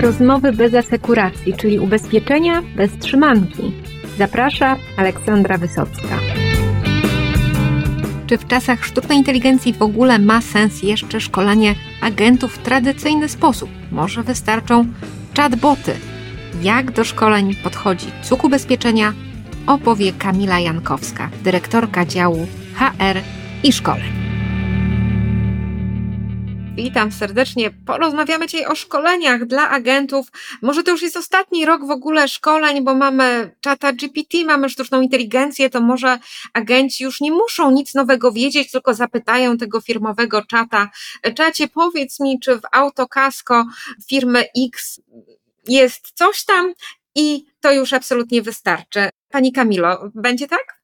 Rozmowy bez asekuracji, czyli ubezpieczenia bez trzymanki. Zaprasza Aleksandra Wysocka. Czy w czasach sztucznej inteligencji w ogóle ma sens jeszcze szkolenie agentów w tradycyjny sposób? Może wystarczą chatboty? Jak do szkoleń podchodzi cuk ubezpieczenia? Opowie Kamila Jankowska, dyrektorka działu HR i szkoleń. Witam serdecznie. Porozmawiamy dzisiaj o szkoleniach dla agentów. Może to już jest ostatni rok w ogóle szkoleń, bo mamy czata GPT, mamy sztuczną inteligencję, to może agenci już nie muszą nic nowego wiedzieć, tylko zapytają tego firmowego czata. Czacie, powiedz mi, czy w Autokasko firmy X jest coś tam i to już absolutnie wystarczy. Pani Kamilo, będzie tak?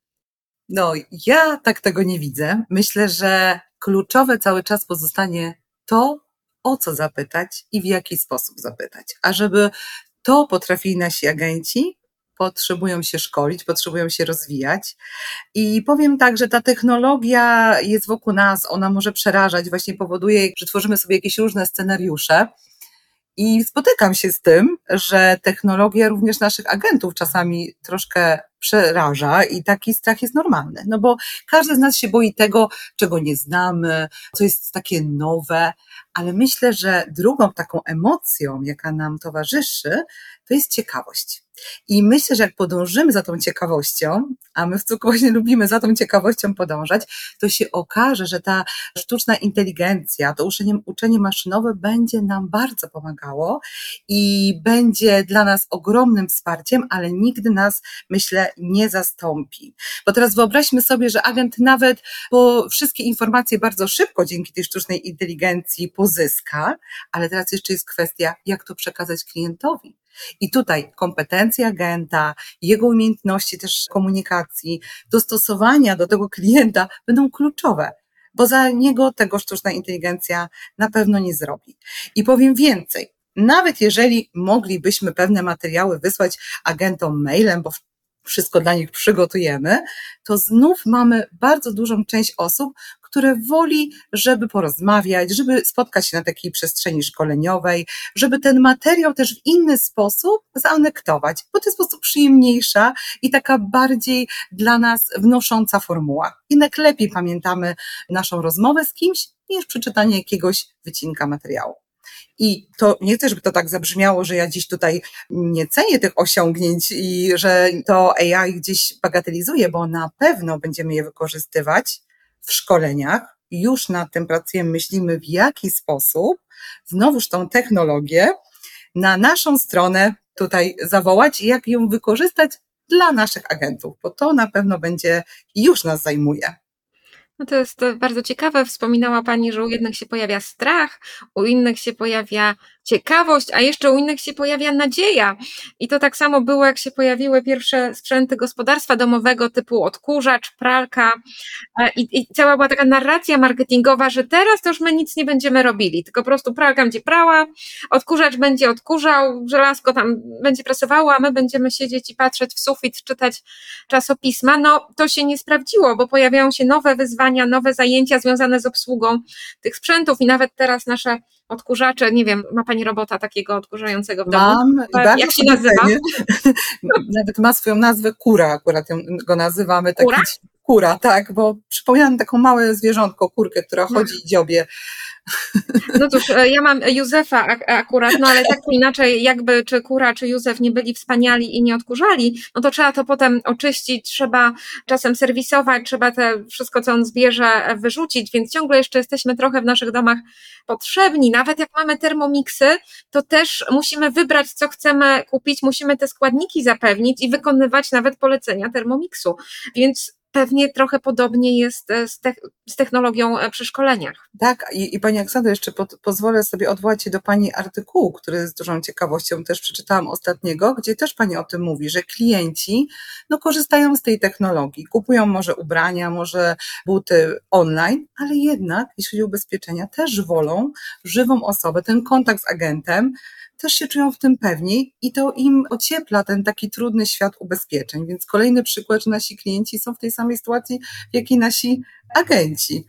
No, ja tak tego nie widzę. Myślę, że kluczowe cały czas pozostanie to, o co zapytać i w jaki sposób zapytać. A żeby to potrafili nasi agenci, potrzebują się szkolić, potrzebują się rozwijać. I powiem tak, że ta technologia jest wokół nas, ona może przerażać, właśnie powoduje, że tworzymy sobie jakieś różne scenariusze. I spotykam się z tym, że technologia również naszych agentów czasami troszkę przeraża i taki strach jest normalny, no bo każdy z nas się boi tego, czego nie znamy, co jest takie nowe, ale myślę, że drugą taką emocją, jaka nam towarzyszy, to jest ciekawość. I myślę, że jak podążymy za tą ciekawością, a my w cuku właśnie lubimy za tą ciekawością podążać, to się okaże, że ta sztuczna inteligencja, to uczenie, uczenie maszynowe będzie nam bardzo pomagało i będzie dla nas ogromnym wsparciem, ale nigdy nas, myślę, nie zastąpi. Bo teraz wyobraźmy sobie, że agent nawet po wszystkie informacje bardzo szybko dzięki tej sztucznej inteligencji pozyska, ale teraz jeszcze jest kwestia, jak to przekazać klientowi. I tutaj kompetencje agenta, jego umiejętności też komunikacji, dostosowania do tego klienta będą kluczowe, bo za niego tego sztuczna inteligencja na pewno nie zrobi. I powiem więcej. Nawet jeżeli moglibyśmy pewne materiały wysłać agentom mailem, bo wszystko dla nich przygotujemy, to znów mamy bardzo dużą część osób, które woli, żeby porozmawiać, żeby spotkać się na takiej przestrzeni szkoleniowej, żeby ten materiał też w inny sposób zaanektować, bo to jest po prostu przyjemniejsza i taka bardziej dla nas wnosząca formuła. Jednak lepiej pamiętamy naszą rozmowę z kimś niż przeczytanie jakiegoś wycinka materiału. I to nie chcę, żeby to tak zabrzmiało, że ja dziś tutaj nie cenię tych osiągnięć i że to AI gdzieś bagatelizuje, bo na pewno będziemy je wykorzystywać w szkoleniach. Już nad tym pracujemy, myślimy w jaki sposób znowuż tą technologię na naszą stronę tutaj zawołać i jak ją wykorzystać dla naszych agentów, bo to na pewno będzie już nas zajmuje. No to jest bardzo ciekawe. Wspominała Pani, że u jednych się pojawia strach, u innych się pojawia ciekawość, a jeszcze u innych się pojawia nadzieja. I to tak samo było, jak się pojawiły pierwsze sprzęty gospodarstwa domowego typu odkurzacz, pralka e, i, i cała była taka narracja marketingowa, że teraz to już my nic nie będziemy robili, tylko po prostu pralka będzie prała, odkurzacz będzie odkurzał, żelazko tam będzie prasowało, a my będziemy siedzieć i patrzeć w sufit, czytać czasopisma. No to się nie sprawdziło, bo pojawiają się nowe wyzwania, nowe zajęcia związane z obsługą tych sprzętów i nawet teraz nasze odkurzacze, nie wiem, ma Pani robota takiego odkurzającego w domu? Mam bardzo Jak się nazywa? Nawet ma swoją nazwę Kura, akurat go nazywamy. Taki, kura, tak, bo przypominam taką małe zwierzątko, kurkę, która chodzi i dziobie no cóż, e, ja mam Józefa akurat, no ale tak czy inaczej, jakby czy Kura, czy Józef nie byli wspaniali i nie odkurzali, no to trzeba to potem oczyścić, trzeba czasem serwisować, trzeba te wszystko, co on zbierze, wyrzucić, więc ciągle jeszcze jesteśmy trochę w naszych domach potrzebni. Nawet jak mamy termomiksy, to też musimy wybrać, co chcemy kupić, musimy te składniki zapewnić i wykonywać nawet polecenia termomiksu. Więc pewnie trochę podobnie jest e, z, te, z technologią e, przy szkoleniach. Tak, i, i Pani Aleksandro, jeszcze pozwolę sobie odwołać się do Pani artykułu, który z dużą ciekawością też przeczytałam ostatniego, gdzie też Pani o tym mówi, że klienci no, korzystają z tej technologii, kupują może ubrania, może buty online, ale jednak, jeśli chodzi o ubezpieczenia, też wolą żywą osobę, ten kontakt z agentem, też się czują w tym pewniej i to im ociepla ten taki trudny świat ubezpieczeń. Więc kolejny przykład, że nasi klienci są w tej samej sytuacji, jak i nasi agenci.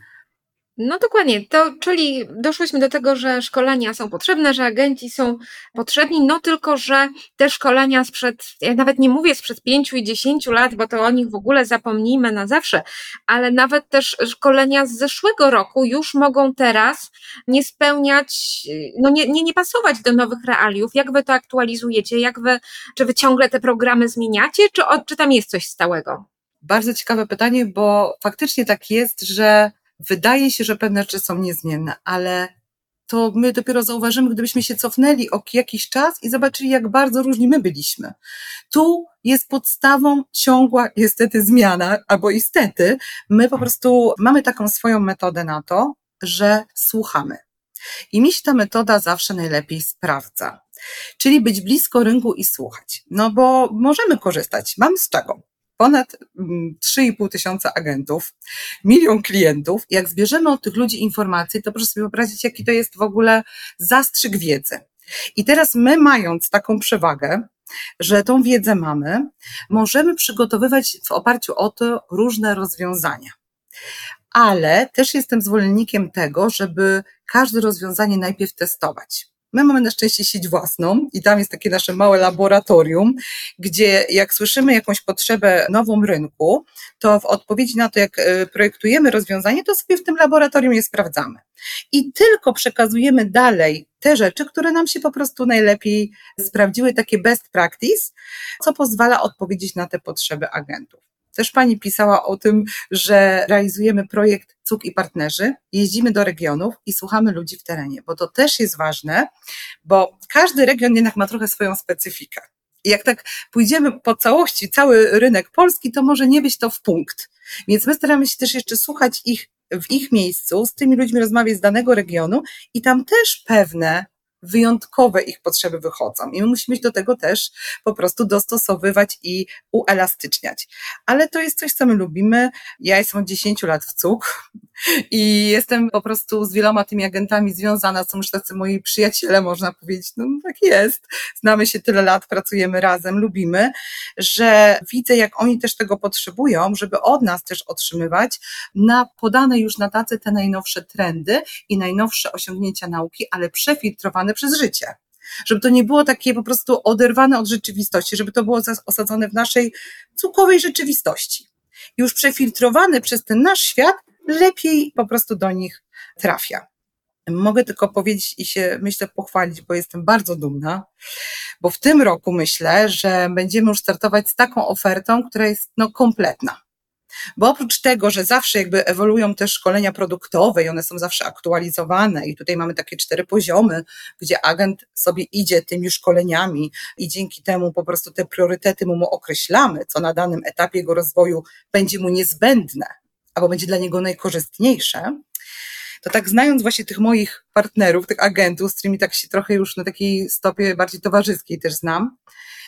No dokładnie, to czyli doszłyśmy do tego, że szkolenia są potrzebne, że agenci są potrzebni, no tylko, że te szkolenia sprzed, ja nawet nie mówię sprzed pięciu i dziesięciu lat, bo to o nich w ogóle zapomnijmy na zawsze, ale nawet też szkolenia z zeszłego roku już mogą teraz nie spełniać, no nie, nie, nie pasować do nowych realiów. Jak wy to aktualizujecie? Jak wy, czy wy ciągle te programy zmieniacie, czy, czy tam jest coś stałego? Bardzo ciekawe pytanie, bo faktycznie tak jest, że wydaje się, że pewne rzeczy są niezmienne, ale to my dopiero zauważymy, gdybyśmy się cofnęli o jakiś czas i zobaczyli, jak bardzo różni my byliśmy. Tu jest podstawą ciągła niestety zmiana, albo istety. My po prostu mamy taką swoją metodę na to, że słuchamy. I mi się ta metoda zawsze najlepiej sprawdza. Czyli być blisko rynku i słuchać. No bo możemy korzystać. Mam z czego? Ponad 3,5 mm, tysiąca agentów, milion klientów. Jak zbierzemy od tych ludzi informacje, to proszę sobie wyobrazić, jaki to jest w ogóle zastrzyk wiedzy. I teraz my, mając taką przewagę, że tą wiedzę mamy, możemy przygotowywać w oparciu o to różne rozwiązania. Ale też jestem zwolennikiem tego, żeby każde rozwiązanie najpierw testować. My mamy na szczęście sieć własną i tam jest takie nasze małe laboratorium, gdzie jak słyszymy jakąś potrzebę nową rynku, to w odpowiedzi na to, jak e, projektujemy rozwiązanie, to sobie w tym laboratorium je sprawdzamy. I tylko przekazujemy dalej te rzeczy, które nam się po prostu najlepiej sprawdziły, takie best practice, co pozwala odpowiedzieć na te potrzeby agentów. Też pani pisała o tym, że realizujemy projekt Cuk i Partnerzy, jeździmy do regionów i słuchamy ludzi w terenie, bo to też jest ważne, bo każdy region jednak ma trochę swoją specyfikę. I jak tak pójdziemy po całości, cały rynek polski, to może nie być to w punkt. Więc my staramy się też jeszcze słuchać ich w ich miejscu, z tymi ludźmi rozmawiać z danego regionu i tam też pewne wyjątkowe ich potrzeby wychodzą. I my musimy się do tego też po prostu dostosowywać i uelastyczniać. Ale to jest coś, co my lubimy. Ja jestem od 10 lat w CUK i jestem po prostu z wieloma tymi agentami związana. Są już tacy moi przyjaciele, można powiedzieć. No tak jest. Znamy się tyle lat, pracujemy razem, lubimy, że widzę, jak oni też tego potrzebują, żeby od nas też otrzymywać na podane już na tacy te najnowsze trendy i najnowsze osiągnięcia nauki, ale przefiltrowane przez życie. Żeby to nie było takie po prostu oderwane od rzeczywistości, żeby to było osadzone w naszej cukowej rzeczywistości. Już przefiltrowane przez ten nasz świat, lepiej po prostu do nich trafia. Mogę tylko powiedzieć i się, myślę, pochwalić, bo jestem bardzo dumna, bo w tym roku myślę, że będziemy już startować z taką ofertą, która jest no, kompletna. Bo oprócz tego, że zawsze jakby ewoluują też szkolenia produktowe i one są zawsze aktualizowane i tutaj mamy takie cztery poziomy, gdzie agent sobie idzie tymi szkoleniami i dzięki temu po prostu te priorytety mu, określamy, co na danym etapie jego rozwoju będzie mu niezbędne, albo będzie dla niego najkorzystniejsze, to tak znając właśnie tych moich partnerów, tych agentów, z którymi tak się trochę już na takiej stopie bardziej towarzyskiej też znam,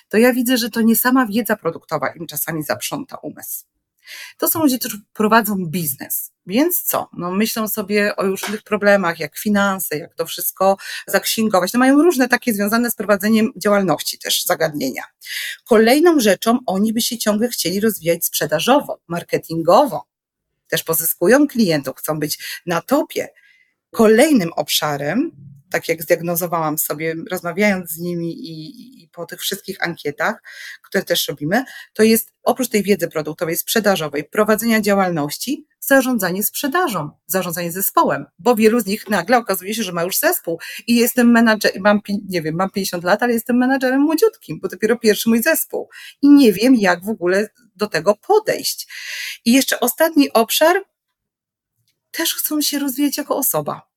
to ja widzę, że to nie sama wiedza produktowa im czasami zaprząta umysł. To są ludzie, którzy prowadzą biznes. Więc co? No myślą sobie o różnych problemach, jak finanse, jak to wszystko zaksięgować. No mają różne takie związane z prowadzeniem działalności też zagadnienia. Kolejną rzeczą, oni by się ciągle chcieli rozwijać sprzedażowo, marketingowo. Też pozyskują klientów, chcą być na topie. Kolejnym obszarem tak jak zdiagnozowałam sobie, rozmawiając z nimi i, i, po tych wszystkich ankietach, które też robimy, to jest oprócz tej wiedzy produktowej, sprzedażowej, prowadzenia działalności, zarządzanie sprzedażą, zarządzanie zespołem, bo wielu z nich nagle okazuje się, że ma już zespół i jestem menadżerem, mam, nie wiem, mam 50 lat, ale jestem menadżerem młodziutkim, bo dopiero pierwszy mój zespół i nie wiem, jak w ogóle do tego podejść. I jeszcze ostatni obszar, też chcą się rozwijać jako osoba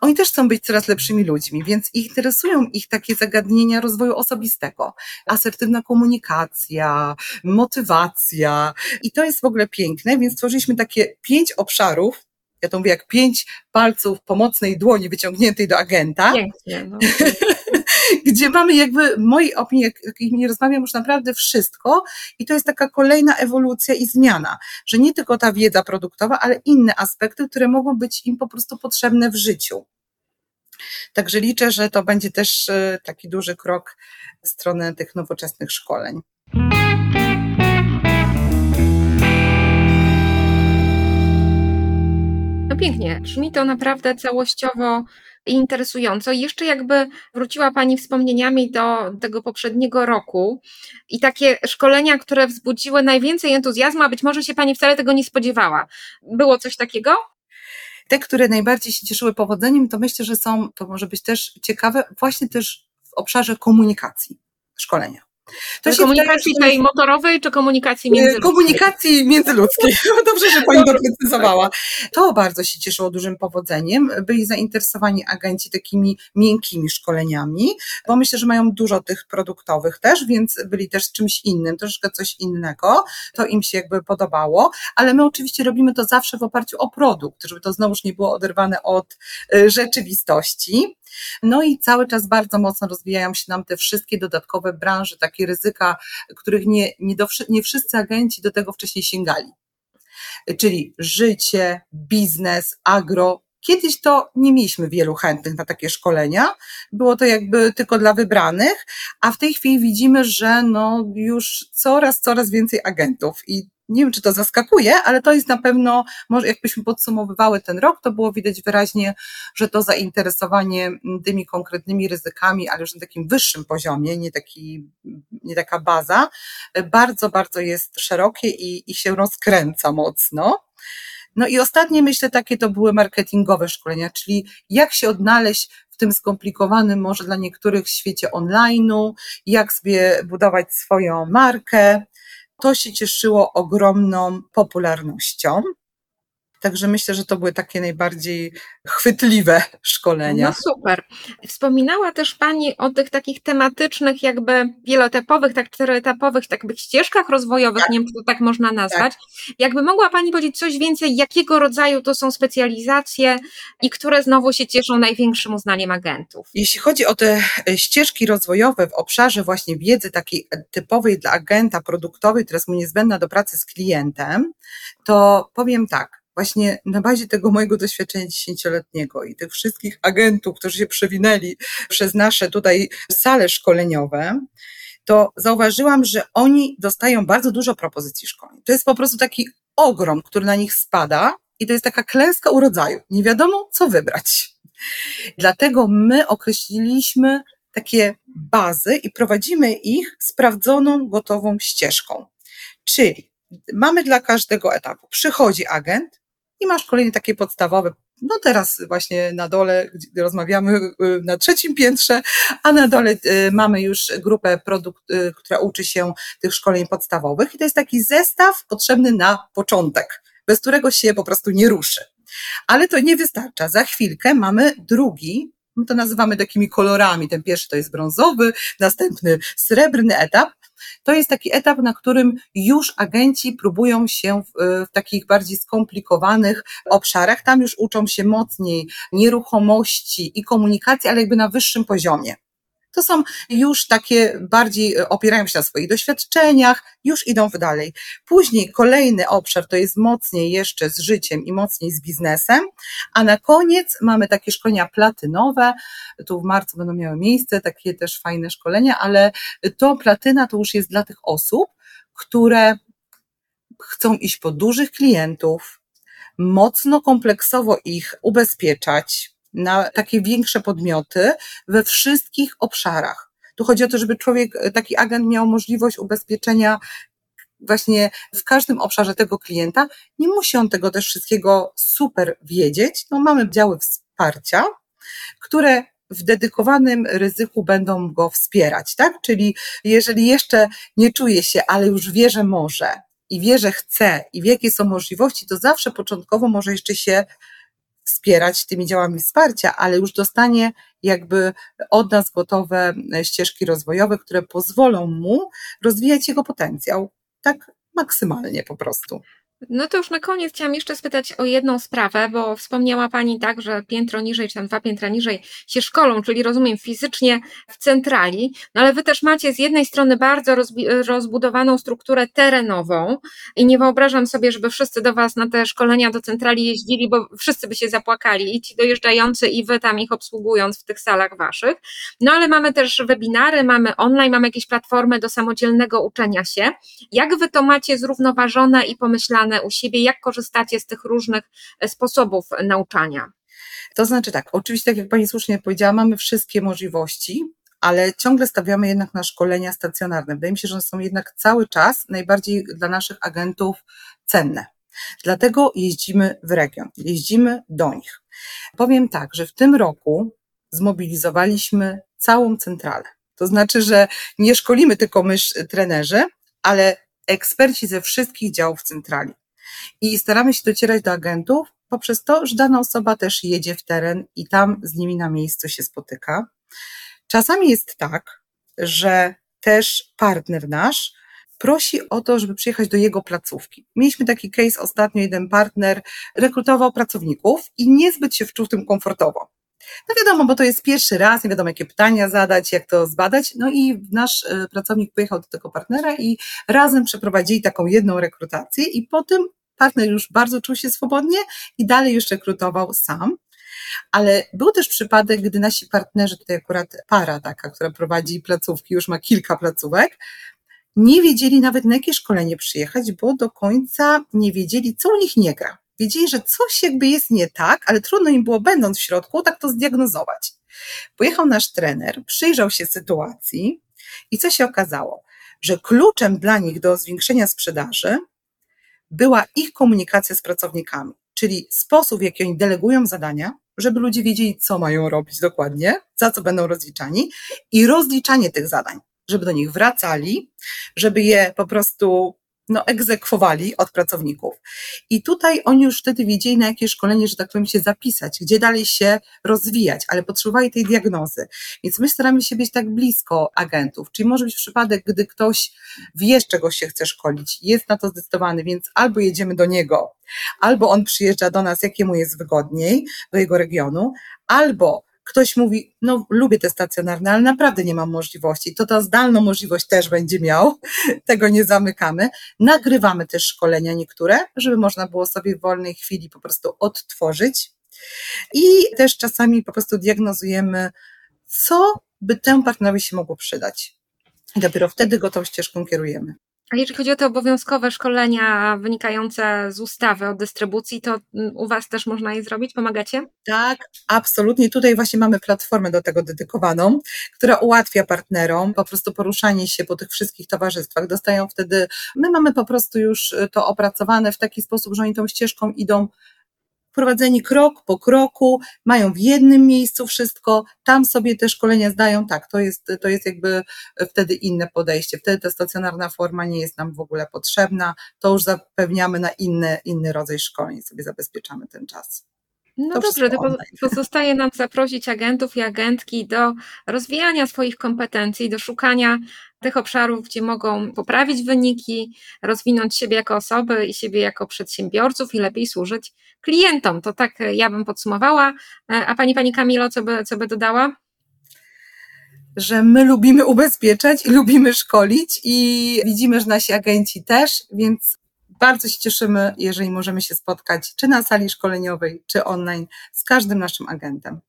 oni też chcą być coraz lepszymi ludźmi, więc interesują ich takie zagadnienia rozwoju osobistego. Asertywna komunikacja, motywacja i to jest w ogóle piękne, więc stworzyliśmy takie pięć obszarów, ja to mówię jak pięć palców pomocnej dłoni wyciągniętej do agenta. Pięknie, no. gdzie mamy jakby, w mojej opinii, jak, jak nie rozmawiam już naprawdę wszystko i to jest taka kolejna ewolucja i zmiana, że nie tylko ta wiedza produktowa, ale inne aspekty, które mogą być im po prostu potrzebne w życiu. Także liczę, że to będzie też e, taki duży krok w stronę tych nowoczesnych szkoleń. No pięknie. Brzmi to naprawdę całościowo interesująco. Jeszcze jakby wróciła Pani wspomnieniami do tego poprzedniego roku i takie szkolenia, które wzbudziły najwięcej entuzjazmu, a być może się Pani wcale tego nie spodziewała. Było coś takiego? Te, które najbardziej się cieszyły powodzeniem, to myślę, że są, to może być też ciekawe, właśnie też w obszarze komunikacji szkolenia. To komunikacji tej motorowej czy komunikacji międzyludzkiej? Komunikacji międzyludzkiej. Dobrze, że Pani doprecyzowała. To bardzo się cieszyło dużym powodzeniem. Byli zainteresowani agenci takimi miękkimi szkoleniami, bo myślę, że mają dużo tych produktowych też, więc byli też czymś innym, troszeczkę coś innego. To im się jakby podobało, ale my oczywiście robimy to zawsze w oparciu o produkt, żeby to znowuż nie było oderwane od y, rzeczywistości. No i cały czas bardzo mocno rozwijają się nam te wszystkie dodatkowe branże, takie ryzyka, których nie, nie, do, nie wszyscy agenci do tego wcześniej sięgali. Czyli życie, biznes, agro, Kiedyś to nie mieliśmy wielu chętnych na takie szkolenia, było to jakby tylko dla wybranych, a w tej chwili widzimy, że no już coraz, coraz więcej agentów i nie wiem, czy to zaskakuje, ale to jest na pewno, może jakbyśmy podsumowywały ten rok, to było widać wyraźnie, że to zainteresowanie tymi konkretnymi ryzykami, ale już na takim wyższym poziomie, nie, taki, nie taka baza, bardzo, bardzo jest szerokie i, i się rozkręca mocno. No i ostatnie, myślę, takie to były marketingowe szkolenia, czyli jak się odnaleźć w tym skomplikowanym, może dla niektórych świecie online'u, jak sobie budować swoją markę, to się cieszyło ogromną popularnością. Także myślę, że to były takie najbardziej chwytliwe szkolenia. No super. Wspominała też Pani o tych takich tematycznych, jakby wieloetapowych, tak czteroetapowych, tak by ścieżkach rozwojowych, tak. nie wiem, czy to tak można nazwać. Tak. Jakby mogła Pani powiedzieć coś więcej, jakiego rodzaju to są specjalizacje i które znowu się cieszą największym uznaniem agentów? Jeśli chodzi o te e, ścieżki rozwojowe w obszarze właśnie wiedzy takiej typowej dla agenta produktowej, która jest mu niezbędna do pracy z klientem, to powiem tak, właśnie na bazie tego mojego doświadczenia dziesięcioletniego i tych wszystkich agentów, którzy się przewinęli przez nasze tutaj sale szkoleniowe, to zauważyłam, że oni dostają bardzo dużo propozycji szkoleń. To jest po prostu taki ogrom, który na nich spada i to jest taka klęska urodzaju. Nie wiadomo, co wybrać. Dlatego my określiliśmy takie bazy i prowadzimy ich sprawdzoną, gotową ścieżką. Czyli mamy dla każdego etapu. Przychodzi agent, i masz kolejne takie podstawowe. No teraz właśnie na dole rozmawiamy y, na trzecim piętrze, a na dole y, mamy już grupę produkt, y, która uczy się tych szkoleń podstawowych i to jest taki zestaw potrzebny na początek, bez którego się po prostu nie ruszy. Ale to nie wystarcza. Za chwilkę mamy drugi, my to nazywamy takimi kolorami. Ten pierwszy to jest brązowy, następny srebrny etap, to jest taki etap, na którym już agenci próbują się w, w takich bardziej skomplikowanych obszarach. Tam już uczą się mocniej nieruchomości i komunikacji, ale jakby na wyższym poziomie. To są już takie bardziej e, opierają się na swoich doświadczeniach, już idą w dalej. Później kolejny obszar to jest mocniej jeszcze z życiem i mocniej z biznesem, a na koniec mamy takie szkolenia platynowe. Tu w marcu będą miały miejsce takie też fajne szkolenia, ale to platyna to już jest dla tych osób, które chcą iść po dużych klientów, mocno kompleksowo ich ubezpieczać, na takie większe podmioty we wszystkich obszarach. Tu chodzi o to, żeby człowiek, taki agent miał możliwość ubezpieczenia właśnie w każdym obszarze tego klienta. Nie musi on tego też wszystkiego super wiedzieć. No, mamy działy wsparcia, które w dedykowanym ryzyku będą go wspierać, tak? Czyli jeżeli jeszcze nie czuje się, ale już wie, że może i wie, że chce i wie, jakie są możliwości, to zawsze początkowo może jeszcze się wspierać tymi działami wsparcia, ale już dostanie jakby od nas gotowe ścieżki rozwojowe, które pozwolą mu rozwijać jego potencjał. Tak maksymalnie po prostu. No to już na koniec chciałam jeszcze spytać o jedną sprawę, bo wspomniała Pani tak, że piętro niżej, czy tam dwa piętra niżej się szkolą, czyli rozumiem fizycznie w centrali, no ale Wy też macie z jednej strony bardzo rozbudowaną strukturę terenową i nie wyobrażam sobie, żeby wszyscy do Was na te szkolenia do centrali jeździli, bo wszyscy by się zapłakali i ci dojeżdżający i Wy tam ich obsługując w tych salach Waszych. No ale mamy też webinary, mamy online, mamy jakieś platformy do samodzielnego uczenia się. Jak Wy to macie zrównoważone i pomyślane zastosowane u siebie? Jak korzystacie z tych różnych sposobów nauczania? To znaczy tak, oczywiście, tak jak Pani słusznie powiedziała, mamy wszystkie możliwości, ale ciągle stawiamy jednak na szkolenia stacjonarne. Wydaje mi się, że one są jednak cały czas najbardziej dla naszych agentów cenne. Dlatego jeździmy w region, jeździmy do nich. Powiem tak, że w tym roku zmobilizowaliśmy całą centralę. To znaczy, że nie szkolimy tylko mysz trenerzy, ale eksperci ze wszystkich działów centrali. I staramy się docierać do agentów poprzez to, że dana osoba też jedzie w teren i tam z nimi na miejscu się spotyka. Czasami jest tak, że też partner nasz prosi o to, żeby przyjechać do jego placówki. Mieliśmy taki case ostatnio, jeden partner rekrutował pracowników i niezbyt się wczuł w tym komfortowo. No wiadomo, bo to jest pierwszy raz, nie wiadomo jakie pytania zadać, jak to zbadać. No i nasz e, pracownik pojechał do tego partnera i razem przeprowadzili taką jedną rekrutację i po tym partner już bardzo czuł się swobodnie i dalej już rekrutował sam. Ale był też przypadek, gdy nasi partnerzy, tutaj akurat para taka, która prowadzi placówki, już ma kilka placówek, nie wiedzieli nawet na jakie szkolenie przyjechać, bo do końca nie wiedzieli, co u nich nie gra. Wiedzieli, że coś jakby jest nie tak, ale trudno im było, będąc w środku, tak to zdiagnozować. Pojechał nasz trener, przyjrzał się sytuacji i co się okazało? Że kluczem dla nich do zwiększenia sprzedaży była ich komunikacja z pracownikami, czyli sposób, w jaki oni delegują zadania, żeby ludzie wiedzieli, co mają robić dokładnie, za co będą rozliczani i rozliczanie tych zadań, żeby do nich wracali, żeby je po prostu no, egzekwowali od pracowników. I tutaj oni już wtedy wiedzieli, na jakie szkolenie, że tak powiem, się zapisać, gdzie dalej się rozwijać, ale potrzebowali tej diagnozy. Więc my staramy się być tak blisko agentów. Czyli może być przypadek, gdy ktoś wie, z czego się chce szkolić, jest na to zdecydowany, więc albo jedziemy do niego, albo on przyjeżdża do nas, jakiemu jest wygodniej, do jego regionu, albo ktoś mówi, no lubię te stacjonarne, ale naprawdę nie mam możliwości, to ta zdalną możliwość też będzie miał, tego nie zamykamy. Nagrywamy też szkolenia niektóre, żeby można było sobie w wolnej chwili po prostu odtworzyć i też czasami po prostu diagnozujemy, co by temu partnerowi się mogło przydać. I dopiero wtedy go tą ścieżką kierujemy. A jeżeli chodzi o te obowiązkowe szkolenia wynikające z ustawy o dystrybucji, to mm, u Was też można je zrobić? Pomagacie? Tak, absolutnie. Tutaj właśnie mamy platformę do tego dedykowaną, która ułatwia partnerom po prostu poruszanie się po tych wszystkich towarzystwach. Dostają wtedy, my mamy po prostu już to opracowane w taki sposób, że oni tą ścieżką idą prowadzeni krok po kroku, mają w jednym miejscu wszystko, tam sobie te szkolenia zdają, tak, to jest, to jest jakby wtedy inne podejście, wtedy ta stacjonarna forma nie jest nam w ogóle potrzebna, to już zapewniamy na inny, inny rodzaj szkoleń, sobie zabezpieczamy ten czas. No to dobrze, to pozostaje nam zaprosić agentów i agentki do rozwijania swoich kompetencji, do szukania tych obszarów, gdzie mogą poprawić wyniki, rozwinąć siebie jako osoby i siebie jako przedsiębiorców i lepiej służyć klientom. To tak ja bym podsumowała. E, a pani, pani Kamilo, co by, co by dodała? Że my lubimy ubezpieczać i lubimy szkolić i widzimy, że nasi agenci też, więc bardzo się cieszymy, jeżeli możemy się spotkać, czy na sali szkoleniowej, czy online, z każdym naszym agentem.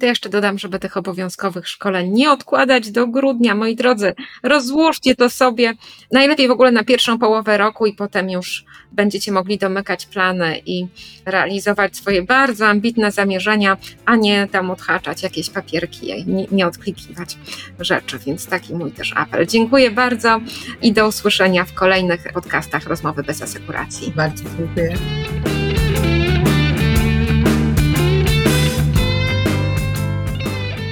To jeszcze dodam, żeby tych obowiązkowych szkoleń nie odkładać do grudnia. Moi drodzy, rozłóżcie to sobie najlepiej w ogóle na pierwszą połowę roku i potem już będziecie mogli domykać plany i realizować swoje bardzo ambitne zamierzenia, a nie tam odhaczać jakieś papierki i nie, odklikiwać rzeczy. Więc taki mój też apel. Dziękuję bardzo i do usłyszenia w kolejnych podcastach Rozmowy bez asekuracji. Bardzo dziękuję.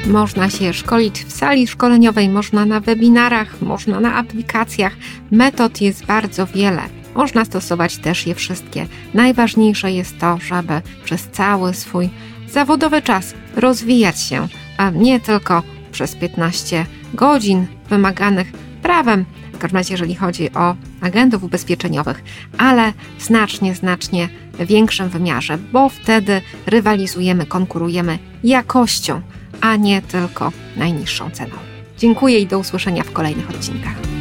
Można się szkolić w sali szkoleniowej, można na webinarach, można na aplikacjach. Metod jest bardzo wiele. Można stosować też je wszystkie. Najważniejsze jest to, żeby przez cały swój zawodowy czas rozwijać się, a nie tylko przez 15 godzin wymaganych prawem, w każdym razie jeżeli chodzi o agentów ubezpieczeniowych, ale w znacznie, znacznie większym wymiarze, bo wtedy rywalizujemy, konkurujemy jakością a nie tylko najniższą ceną. Dziękuję i do usłyszenia w kolejnych odcinkach.